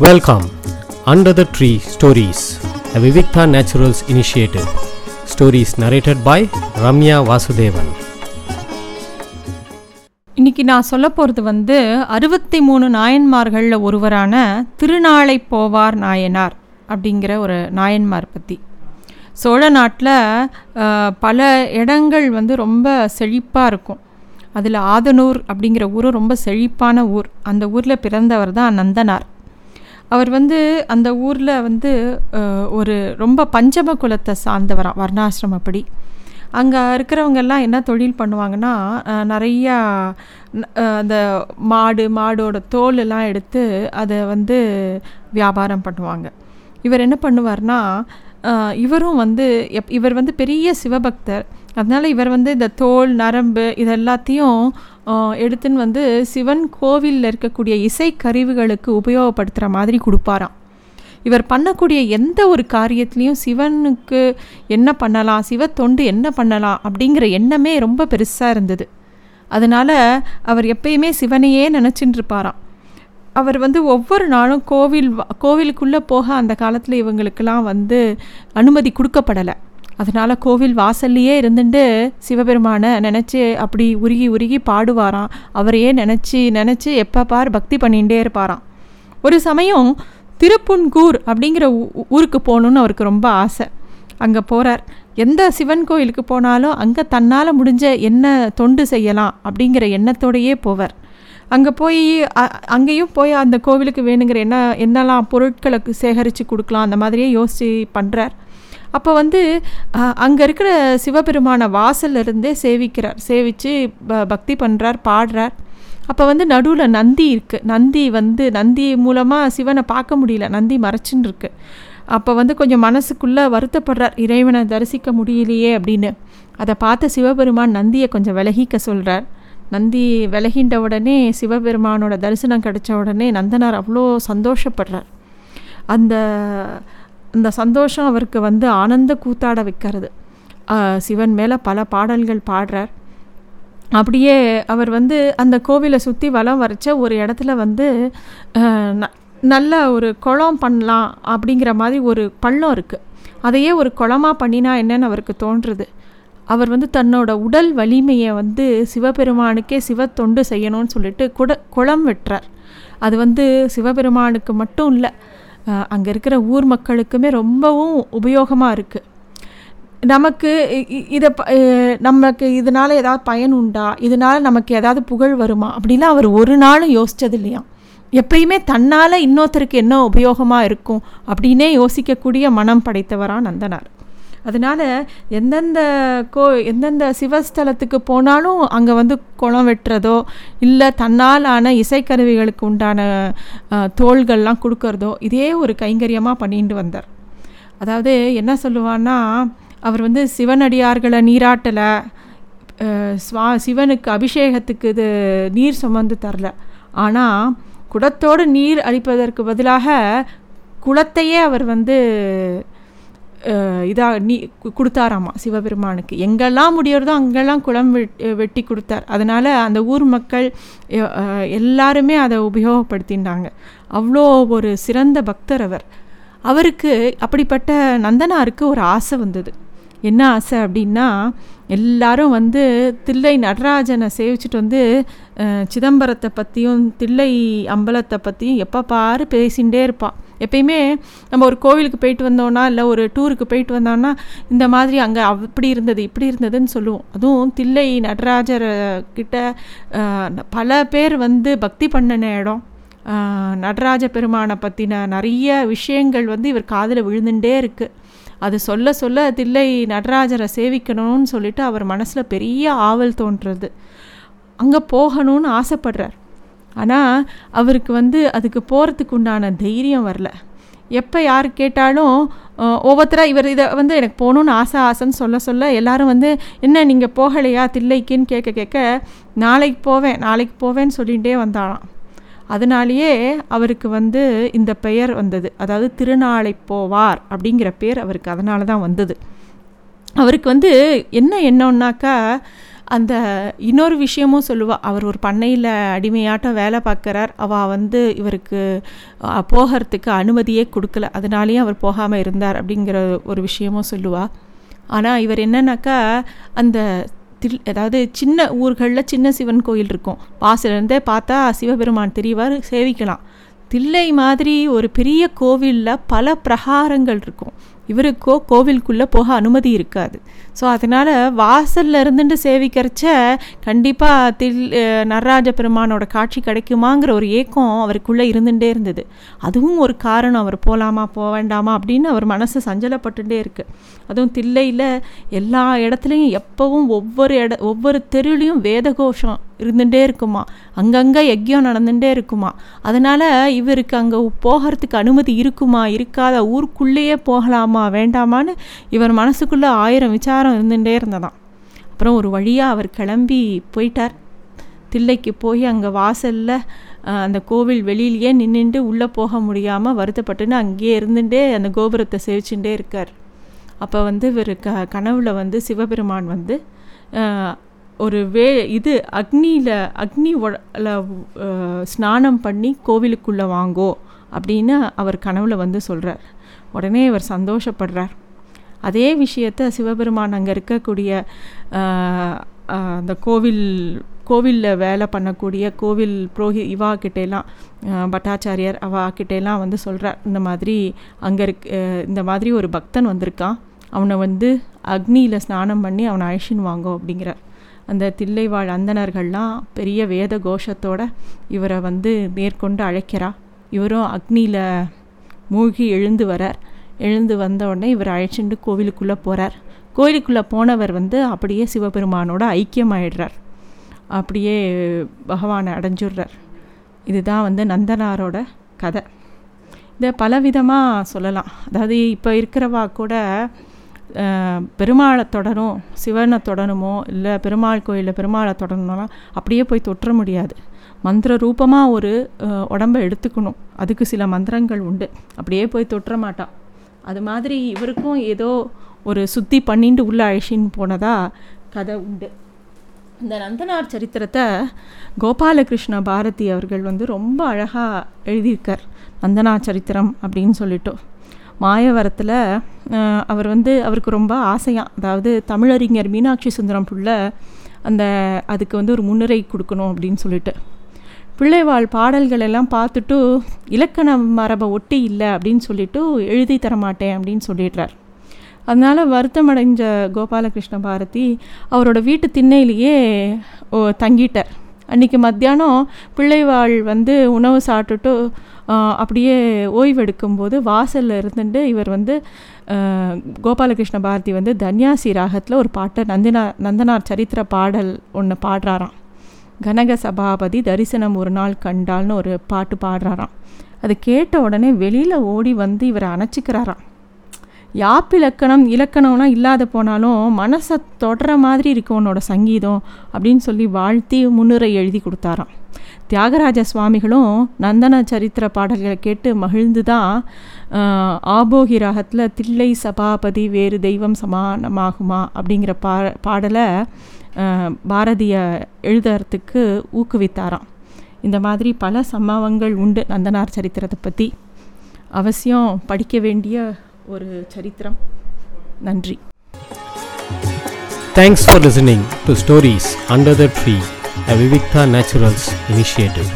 Welcome, Under the Tree Stories, a Vivikta Naturals initiative. Stories narrated by Ramya Vasudevan. இன்னைக்கு நான் சொல்ல போகிறது வந்து அறுபத்தி மூணு நாயன்மார்களில் ஒருவரான திருநாளை போவார் நாயனார் அப்படிங்கிற ஒரு நாயன்மார் பற்றி சோழ நாட்டில் பல இடங்கள் வந்து ரொம்ப செழிப்பாக இருக்கும் அதில் ஆதனூர் அப்படிங்கிற ஊர் ரொம்ப செழிப்பான ஊர். அந்த ஊரில் பிறந்தவர் தான் நந்தனார். அவர் வந்து அந்த ஊரில் வந்து ஒரு ரொம்ப பஞ்சம குலத்தை சார்ந்தவராம் வர்ணாசிரமப்படி அங்கே இருக்கிறவங்கெல்லாம் என்ன தொழில் பண்ணுவாங்கன்னா நிறையா அந்த மாடு மாடோட தோல் எல்லாம் எடுத்து அதை வந்து வியாபாரம் பண்ணுவாங்க. இவர் என்ன பண்ணுவார்னா இவரும் வந்து எப் இவர் வந்து பெரிய சிவபக்தர். அதனால் இவர் வந்து இந்த தோல் நரம்பு இது எல்லாத்தையும் எடுத்துன்னு வந்து சிவன் கோவிலில் இருக்கக்கூடிய இசைக்கருவிகளுக்கு உபயோகப்படுத்துகிற மாதிரி கொடுப்பாராம். இவர் பண்ணக்கூடிய எந்த ஒரு காரியத்துலேயும் சிவனுக்கு என்ன பண்ணலாம் சிவ தொண்டு என்ன பண்ணலாம் அப்படிங்கிற எண்ணமே ரொம்ப பெருசாக இருந்தது. அதனால் அவர் எப்பயுமே சிவனையே நினச்சின்னு இருப்பாராம். அவர் வந்து ஒவ்வொரு நாளும் கோவில் கோவிலுக்குள்ளே போக அந்த காலத்தில் இவங்களுக்கெல்லாம் வந்து அனுமதி கொடுக்கப்படலை. அதனால் கோவில் வாசல்லையே இருந்துட்டு சிவபெருமானை நினச்சி அப்படி உருகி உருகி பாடுவாராம். அவரையே நினச்சி நினச்சி எப்போ பார் பக்தி பண்ணிகிட்டே இருப்பாராம். ஒரு சமயம் திருப்புன்கூர் அப்படிங்கிற ஊ- ஊருக்கு போகணுன்னு அவருக்கு ரொம்ப ஆசை. அங்கே போகிறார் எந்த சிவன் கோயிலுக்கு போனாலும் அங்கே தன்னால் முடிஞ்ச என்ன தொண்டு செய்யலாம் அப்படிங்கிற எண்ணத்தோடையே போவார். அங்கே போய் அங்கேயும் போய் அந்த கோவிலுக்கு வேணுங்கிற என்ன என்னெல்லாம் பொருட்களுக்கு சேகரித்து கொடுக்கலாம் அந்த மாதிரியே யோசித்து பண்ணுறார் அப்போ வந்து அங்கே இருக்கிற சிவபெருமான வாசல்ல இருந்தே சேவிக்கிறார். சேவித்து ப பக்தி பண்ணுறார் பாடுறார். அப்போ வந்து நடுவில் நந்தி இருக்குது நந்தி வந்து நந்தி மூலமாக சிவனை பார்க்க முடியல. நந்தி மறைச்சின்னு இருக்கு அப்போ வந்து கொஞ்சம் மனசுக்குள்ளே வருத்தப்படுறார். இறைவனை தரிசிக்க முடியலையே அப்படின்னு. அதை பார்த்த சிவபெருமான் நந்தியை கொஞ்சம் விலகிக்க சொல்கிறார் நந்தி விலகின்ற உடனே சிவபெருமானோட தரிசனம் கிடைச்ச உடனே நந்தனார் அவ்வளோ சந்தோஷப்படுறார். அந்த அந்த சந்தோஷம் அவருக்கு வந்து ஆனந்த கூத்தாட வைக்கிறது. சிவன் மேலே பல பாடல்கள் பாடுறார். அப்படியே அவர் வந்து அந்த கோவிலை சுற்றி வலம் வரைச்ச ஒரு இடத்துல வந்து ந- நல்ல ஒரு குளம் பண்ணலாம் அப்படிங்கிற மாதிரி ஒரு பள்ளம் இருக்குது அதையே ஒரு குளமாக பண்ணினா என்னன்னு அவருக்கு தோன்றுறது அவர் வந்து தன்னோட உடல் வலிமையை வந்து சிவபெருமானுக்கே சிவத்தொண்டு செய்யணும்னு சொல்லிட்டு குட குளம் வெட்டுறார். அது வந்து சிவபெருமானுக்கு மட்டும் இல்லை அங்கே இருக்கிற ஊர் மக்களுக்குமே ரொம்பவும் உபயோகமாக இருக்குது நமக்கு இதை நமக்கு இதனால் ஏதாவது பயன் உண்டா? இதனால் நமக்கு ஏதாவது புகழ் வருமா? அப்படிலாம் அவர் ஒரு நாளும் யோசித்தது இல்லையா? எப்பயுமே தன்னால் இன்னொருத்தருக்கு என்ன உபயோகமாக இருக்கும் அப்படின்னே யோசிக்கக்கூடிய மனம் படைத்தவரா நந்தனார். அதனால் எந்தெந்த கோ எந்தெந்த சிவஸ்தலத்துக்கு போனாலும் அங்கே வந்து குளம் வெட்டுறதோ இல்லை தன்னால் ஆன இசைக்கருவிகளுக்கு உண்டான தோள்கள்லாம் கொடுக்கறதோ இதே ஒரு கைங்கரியமாக பண்ணிட்டு வந்தார். அதாவது என்ன சொல்லுவான்னா அவர் வந்து சிவனடியார்களை நீராட்டலை சுவா ஸ்வா சிவனுக்கு அபிஷேகத்துக்கு இது நீர் சுமந்து தரல. ஆனால் குடத்தோடு நீர் அளிப்பதற்கு பதிலாக குளத்தையே அவர் வந்து இதாக நீ கொடுத்தாராமா சிவபெருமானுக்கு? எங்கெல்லாம் முடியறதோ அங்கெல்லாம் குளம் வெட் வெட்டி கொடுத்தார். அதனால் அந்த ஊர் மக்கள் எல்லாருமே அதை உபயோகப்படுத்தினாங்க அவ்வளோ ஒரு சிறந்த பக்தர் அவர். அவருக்கு அப்படிப்பட்ட நந்தனாருக்கு ஒரு ஆசை வந்தது. என்ன ஆசை அப்படின்னா எல்லாரும் வந்து தில்லை நடராஜனை சேவிச்சுட்டு வந்து சிதம்பரத்தை பற்றியும் தில்லை அம்பலத்தை பற்றியும் எப்போ பாரு பேசிகிட்டே இருப்பாள் எப்பயுமே நம்ம ஒரு கோவிலுக்கு போயிட்டு வந்தோன்னா இல்லை ஒரு டூருக்கு போயிட்டு வந்தோன்னா இந்த மாதிரி அங்கே அப்படி இருந்தது இப்படி இருந்ததுன்னு சொல்லுவோம். அதுவும் தில்லை நடராஜர் கிட்ட பல பேர் வந்து பக்தி பண்ணின இடம். நடராஜ பெருமானை பற்றின நிறைய விஷயங்கள் வந்து இவர் காதில் விழுந்துட்டே இருக்குது அது சொல்ல சொல்ல தில்லை நடராஜரை சேவிக்கணும்னு சொல்லிட்டு அவர் மனசில் பெரிய ஆவல் தோன்றுறது அங்கே போகணும்னு ஆசைப்படுறார். ஆனால் அவருக்கு வந்து அதுக்கு போகிறதுக்கு உண்டான தைரியம் வரல. எப்போ யார் கேட்டாலும் ஒவ்வொருத்தராக இவர் இதை வந்து எனக்கு போகணுன்னு ஆசை ஆசைன்னு சொல்ல சொல்ல எல்லாரும் வந்து என்ன நீங்கள் போகலையா தில்லைக்குன்னு கேட்க கேட்க நாளைக்கு போவேன் நாளைக்கு போவேன்னு சொல்லிகிட்டே வந்தாலாம் அதனாலேயே அவருக்கு வந்து இந்த பெயர் வந்தது. அதாவது திருநாளை போவார் அப்படிங்கிற பேர் அவருக்கு அதனால தான் வந்தது. அவருக்கு வந்து என்ன எண்ணம்னாக்கா அந்த இன்னொரு விஷயமும் சொல்லுவாள் அவர் ஒரு பண்ணையில் அடிமையாட்டம் வேலை பார்க்குறார். அவள் வந்து இவருக்கு போகிறதுக்கு அனுமதியே கொடுக்கல. அதனாலேயே அவர் போகாமல் இருந்தார் அப்படிங்கிற ஒரு விஷயமும் சொல்லுவாள் ஆனால் இவர் என்னன்னாக்கா அந்த தில் அதாவது சின்ன ஊர்களில் சின்ன சிவன் கோயில் இருக்கும். வாசலேருந்தே பார்த்தா சிவபெருமான் தெரியவார் சேவிக்கலாம். தில்லை மாதிரி ஒரு பெரிய கோவிலில் பல பிரகாரங்கள் இருக்கும். இவருக்கோ கோவிலுக்குள்ளே போக அனுமதி இருக்காது. ஸோ அதனால் வாசலில் இருந்துட்டு சேவிக்கிறச்ச கண்டிப்பாக தில் நடராஜ பெருமானோட காட்சி கிடைக்குமாங்கிற ஒரு ஏக்கம் அவருக்குள்ளே இருந்துகிட்டே இருந்தது. அதுவும் ஒரு காரணம் அவர் போகலாமா போக வேண்டாமா அப்படின்னு அவர் மனசு சஞ்சலப்பட்டுட்டே இருக்குது அதுவும் தில்லையில் எல்லா இடத்துலையும் எப்போவும் ஒவ்வொரு இட ஒவ்வொரு தெருலையும் வேத கோஷம் இருந்துகிட்டே இருக்குமா? அங்கங்கே யஜ்யம் நடந்துகிட்டே இருக்குமா? அதனால் இவருக்கு அங்கே போகிறதுக்கு அனுமதி இருக்குமா? இருக்காத ஊருக்குள்ளேயே போகலாமா? வேண்டாமான்னு இவர் மனசுக்குள்ளே ஆயிரம் விசாரம் இருந்துகிட்டே இருந்ததாம். அப்புறம் ஒரு வழியாக அவர் கிளம்பி போயிட்டார். தில்லைக்கு போய் அங்கே வாசலில் அந்த கோவில் வெளியிலேயே நின்றுட்டு உள்ளே போக முடியாமல் வருத்தப்பட்டுன்னு அங்கேயே இருந்துட்டே அந்த கோபுரத்தை சேவிச்சுட்டே இருக்கார். அப்போ வந்து இவர் க கனவில் வந்து சிவபெருமான் வந்து ஒரு வே இது அக்னியில் அக்னி ஒ- ஸ்நானம் பண்ணி கோவிலுக்குள்ளே வாங்கோ அப்படின்னு அவர் கனவுல வந்து சொல்கிறார் உடனே இவர் சந்தோஷப்படுறார். அதே விஷயத்த சிவபெருமான் அங்கே இருக்கக்கூடிய அந்த கோவில் கோவிலில் வேலை பண்ணக்கூடிய கோவில் புரோஹி இவா கிட்டேலாம் பட்டாச்சாரியார் அவா கிட்டேலாம் வந்து சொல்கிறார் இந்த மாதிரி அங்கே இருக் இந்த மாதிரி ஒரு பக்தன் வந்திருக்கான். அவனை வந்து அக்னியில் ஸ்நானம் பண்ணி அவனை அழிச்சின்னு வாங்கோ அப்படிங்கிறார். அந்த தில்லைவாழ் அந்தணர்கள்லாம் பெரிய வேத கோஷத்தோட இவரை வந்து மேற்கொண்டு அழைக்கிறா. இவரும் அக்னியில் மூழ்கி எழுந்து வரார். எழுந்து வந்த உடனே இவர் அழைச்சிட்டு கோவிலுக்குள்ளே போகிறார் கோவிலுக்குள்ளே போனவர் வந்து அப்படியே சிவபெருமானோட ஐக்கியமாயிடுறார். அப்படியே பகவானை அடைஞ்சிடுறார். இதுதான் வந்து நந்தனாரோட கதை. இதை பலவிதமாக சொல்லலாம். அதாவது இப்போ இருக்கிறவா கூட பெருமாளை தொடரும் சிவனை தொடருமோ இல்லை பெருமாள் கோயிலில் பெருமாளை தொடரணும்னா அப்படியே போய் தொற்ற முடியாது. மந்திர ரூபமாக ஒரு உடம்பை எடுத்துக்கணும். அதுக்கு சில மந்திரங்கள் உண்டு. அப்படியே போய் தொற்ற மாட்டான் அது மாதிரி இவருக்கும் ஏதோ ஒரு சுத்தி பண்ணிட்டு உள்ள அழிச்சின்னு போனதாக கதை உண்டு. இந்த நந்தனார் சரித்திரத்தை கோபாலகிருஷ்ண பாரதி அவர்கள் வந்து ரொம்ப அழகாக எழுதியிருக்கார். நந்தனார் சரித்திரம் அப்படின்னு சொல்லிட்டு. மாயவரத்தில் அவர் வந்து அவருக்கு ரொம்ப ஆசையாக அதாவது தமிழறிஞர் மீனாட்சி சுந்தரம் பிள்ளை அந்த அதுக்கு வந்து ஒரு முன்னுரை கொடுக்கணும் அப்படின்னு சொல்லிட்டு. பிள்ளைவாழ் பாடல்கள் எல்லாம் பார்த்துட்டு இலக்கண மரபை ஒட்டி இல்லை அப்படின்னு சொல்லிட்டு எழுதி தரமாட்டேன் அப்படின்னு சொல்லிடுறார். அதனால் வருத்தமடைஞ்ச கோபாலகிருஷ்ண பாரதி அவரோட வீட்டு திண்ணையிலேயே ஓ, தங்கிட்டார். அன்றைக்கி மத்தியானம் பிள்ளைவாள் வந்து உணவு சாப்பிட்டுட்டு அப்படியே ஓய்வெடுக்கும்போது வாசலில் இருந்துட்டு இவர் வந்து கோபாலகிருஷ்ண பாரதி வந்து தன்யாசி ராகத்தில் ஒரு பாட்டை நந்தினா நந்தனார் சரித்திர பாடல் ஒன்று பாடுறாராம். கனக சபாபதி தரிசனம் ஒரு நாள் கண்டால்னு ஒரு பாட்டு பாடுறாராம். அது கேட்ட உடனே வெளியில் ஓடி வந்து இவரை அணைச்சிக்கிறாராம். யாப்பிலக்கணம் இலக்கணம்லாம் இல்லாத போனாலும் மனசை தொடர மாதிரி இருக்கு உன்னோட சங்கீதம் அப்படின்னு சொல்லி வாழ்த்தி முன்னுரை எழுதி கொடுத்தாராம். தியாகராஜ சுவாமிகளும் நந்தன சரித்திர பாடல்களை கேட்டு மகிழ்ந்து தான் ஆபோகி ராகத்தில் தில்லை சபாபதி வேறு தெய்வம் சமானமாகுமா அப்படிங்கிற பா பாடலை பாரதிய எழுதுறதுக்கு ஊக்குவித்தாராம். இந்த மாதிரி பல சம்பவங்கள் உண்டு நந்தனார் சரித்திரத்தை பற்றி அவசியம் படிக்க வேண்டிய ஒரு சரித்திரம் நன்றி Thanks for listening to Stories Under the Tree, a Vivikta Naturals initiative.